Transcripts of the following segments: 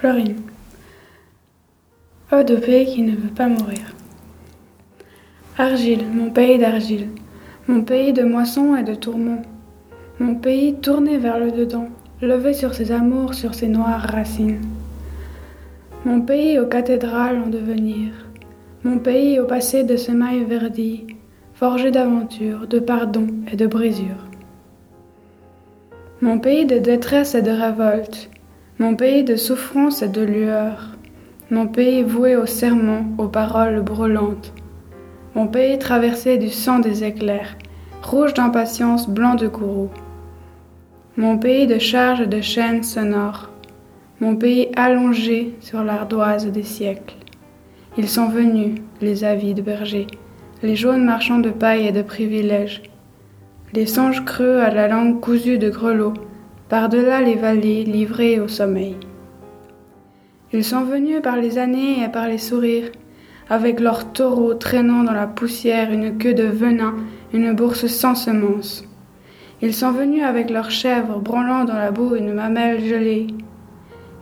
Florine. Ode au pays qui ne veut pas mourir. Argile, mon pays d'argile, mon pays de moisson et de tourments, mon pays tourné vers le dedans, levé sur ses amours, sur ses noires racines. Mon pays aux cathédrales en devenir, mon pays au passé de semailles verdies, forgé d'aventures, de pardon et de brisures. Mon pays de détresse et de révolte, mon pays de souffrance et de lueur, mon pays voué au serment, aux paroles brûlantes, mon pays traversé du sang des éclairs, rouge d'impatience, blanc de courroux, mon pays de charges de chaînes sonores, mon pays allongé sur l'ardoise des siècles. Ils sont venus, les avides bergers, les jaunes marchands de paille et de privilèges, les songes creux à la langue cousue de grelots, par-delà les vallées livrées au sommeil. Ils sont venus par les années et par les sourires, avec leurs taureaux traînant dans la poussière une queue de venin, une bourse sans semences. Ils sont venus avec leurs chèvres branlant dans la boue une mamelle gelée.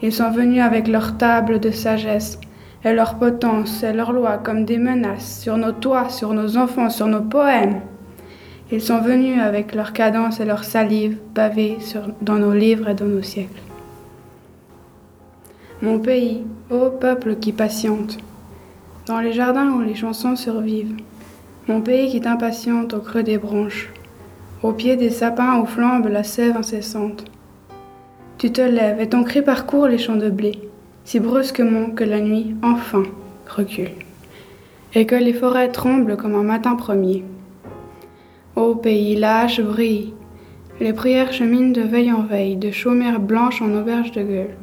Ils sont venus avec leurs tables de sagesse et leurs potences et leurs lois comme des menaces sur nos toits, sur nos enfants, sur nos poèmes. Ils sont venus avec leurs cadences et leurs salive pavées dans nos livres et dans nos siècles. Mon pays, ô peuple qui patiente, dans les jardins où les chansons survivent, mon pays qui t'impatiente au creux des branches, au pied des sapins où flambe la sève incessante. Tu te lèves et ton cri parcourt les champs de blé, si brusquement que la nuit, enfin, recule, et que les forêts tremblent comme un matin premier. Pays lâche brille, les prières cheminent de veille en veille, de chaumières blanches en auberge de gueule.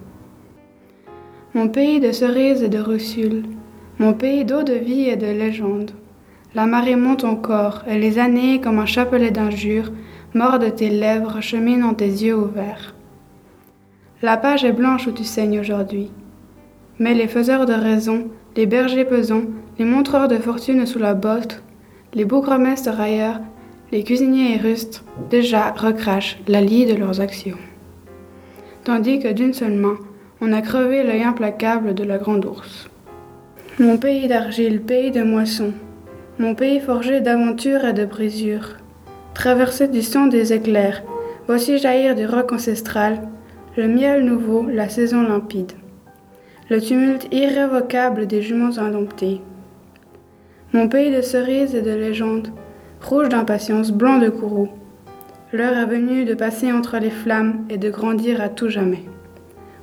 Mon pays de cerises et de russules, mon pays d'eau de vie et de légende. La marée monte encore, et les années, comme un chapelet d'injures, mordent tes lèvres, cheminent en tes yeux ouverts. La page est blanche où tu saignes aujourd'hui. Mais les faiseurs de raison, les bergers pesants, les montreurs de fortune sous la botte, les bougremestres railleurs, les cuisiniers et rustres, déjà recrachent la lie de leurs actions. Tandis que d'une seule main, on a crevé l'œil implacable de la grande ours. Mon pays d'argile, pays de moisson, mon pays forgé d'aventures et de brisures, traversé du sang des éclairs, voici jaillir du roc ancestral, le miel nouveau, la saison limpide le tumulte irrévocable des juments indomptés. Mon pays de cerises et de légendes, rouge d'impatience, blanc de courroux. L'heure est venue de passer entre les flammes et de grandir à tout jamais,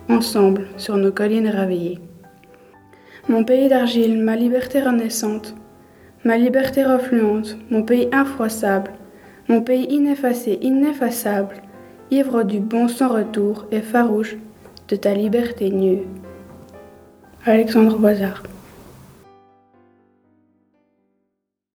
ensemble sur nos collines réveillées. Mon pays d'argile, ma liberté renaissante, ma liberté refluente, mon pays infroissable, mon pays ineffacé, ineffaçable, ivre du bon sans retour et farouche de ta liberté nue. Alexandre Boisard.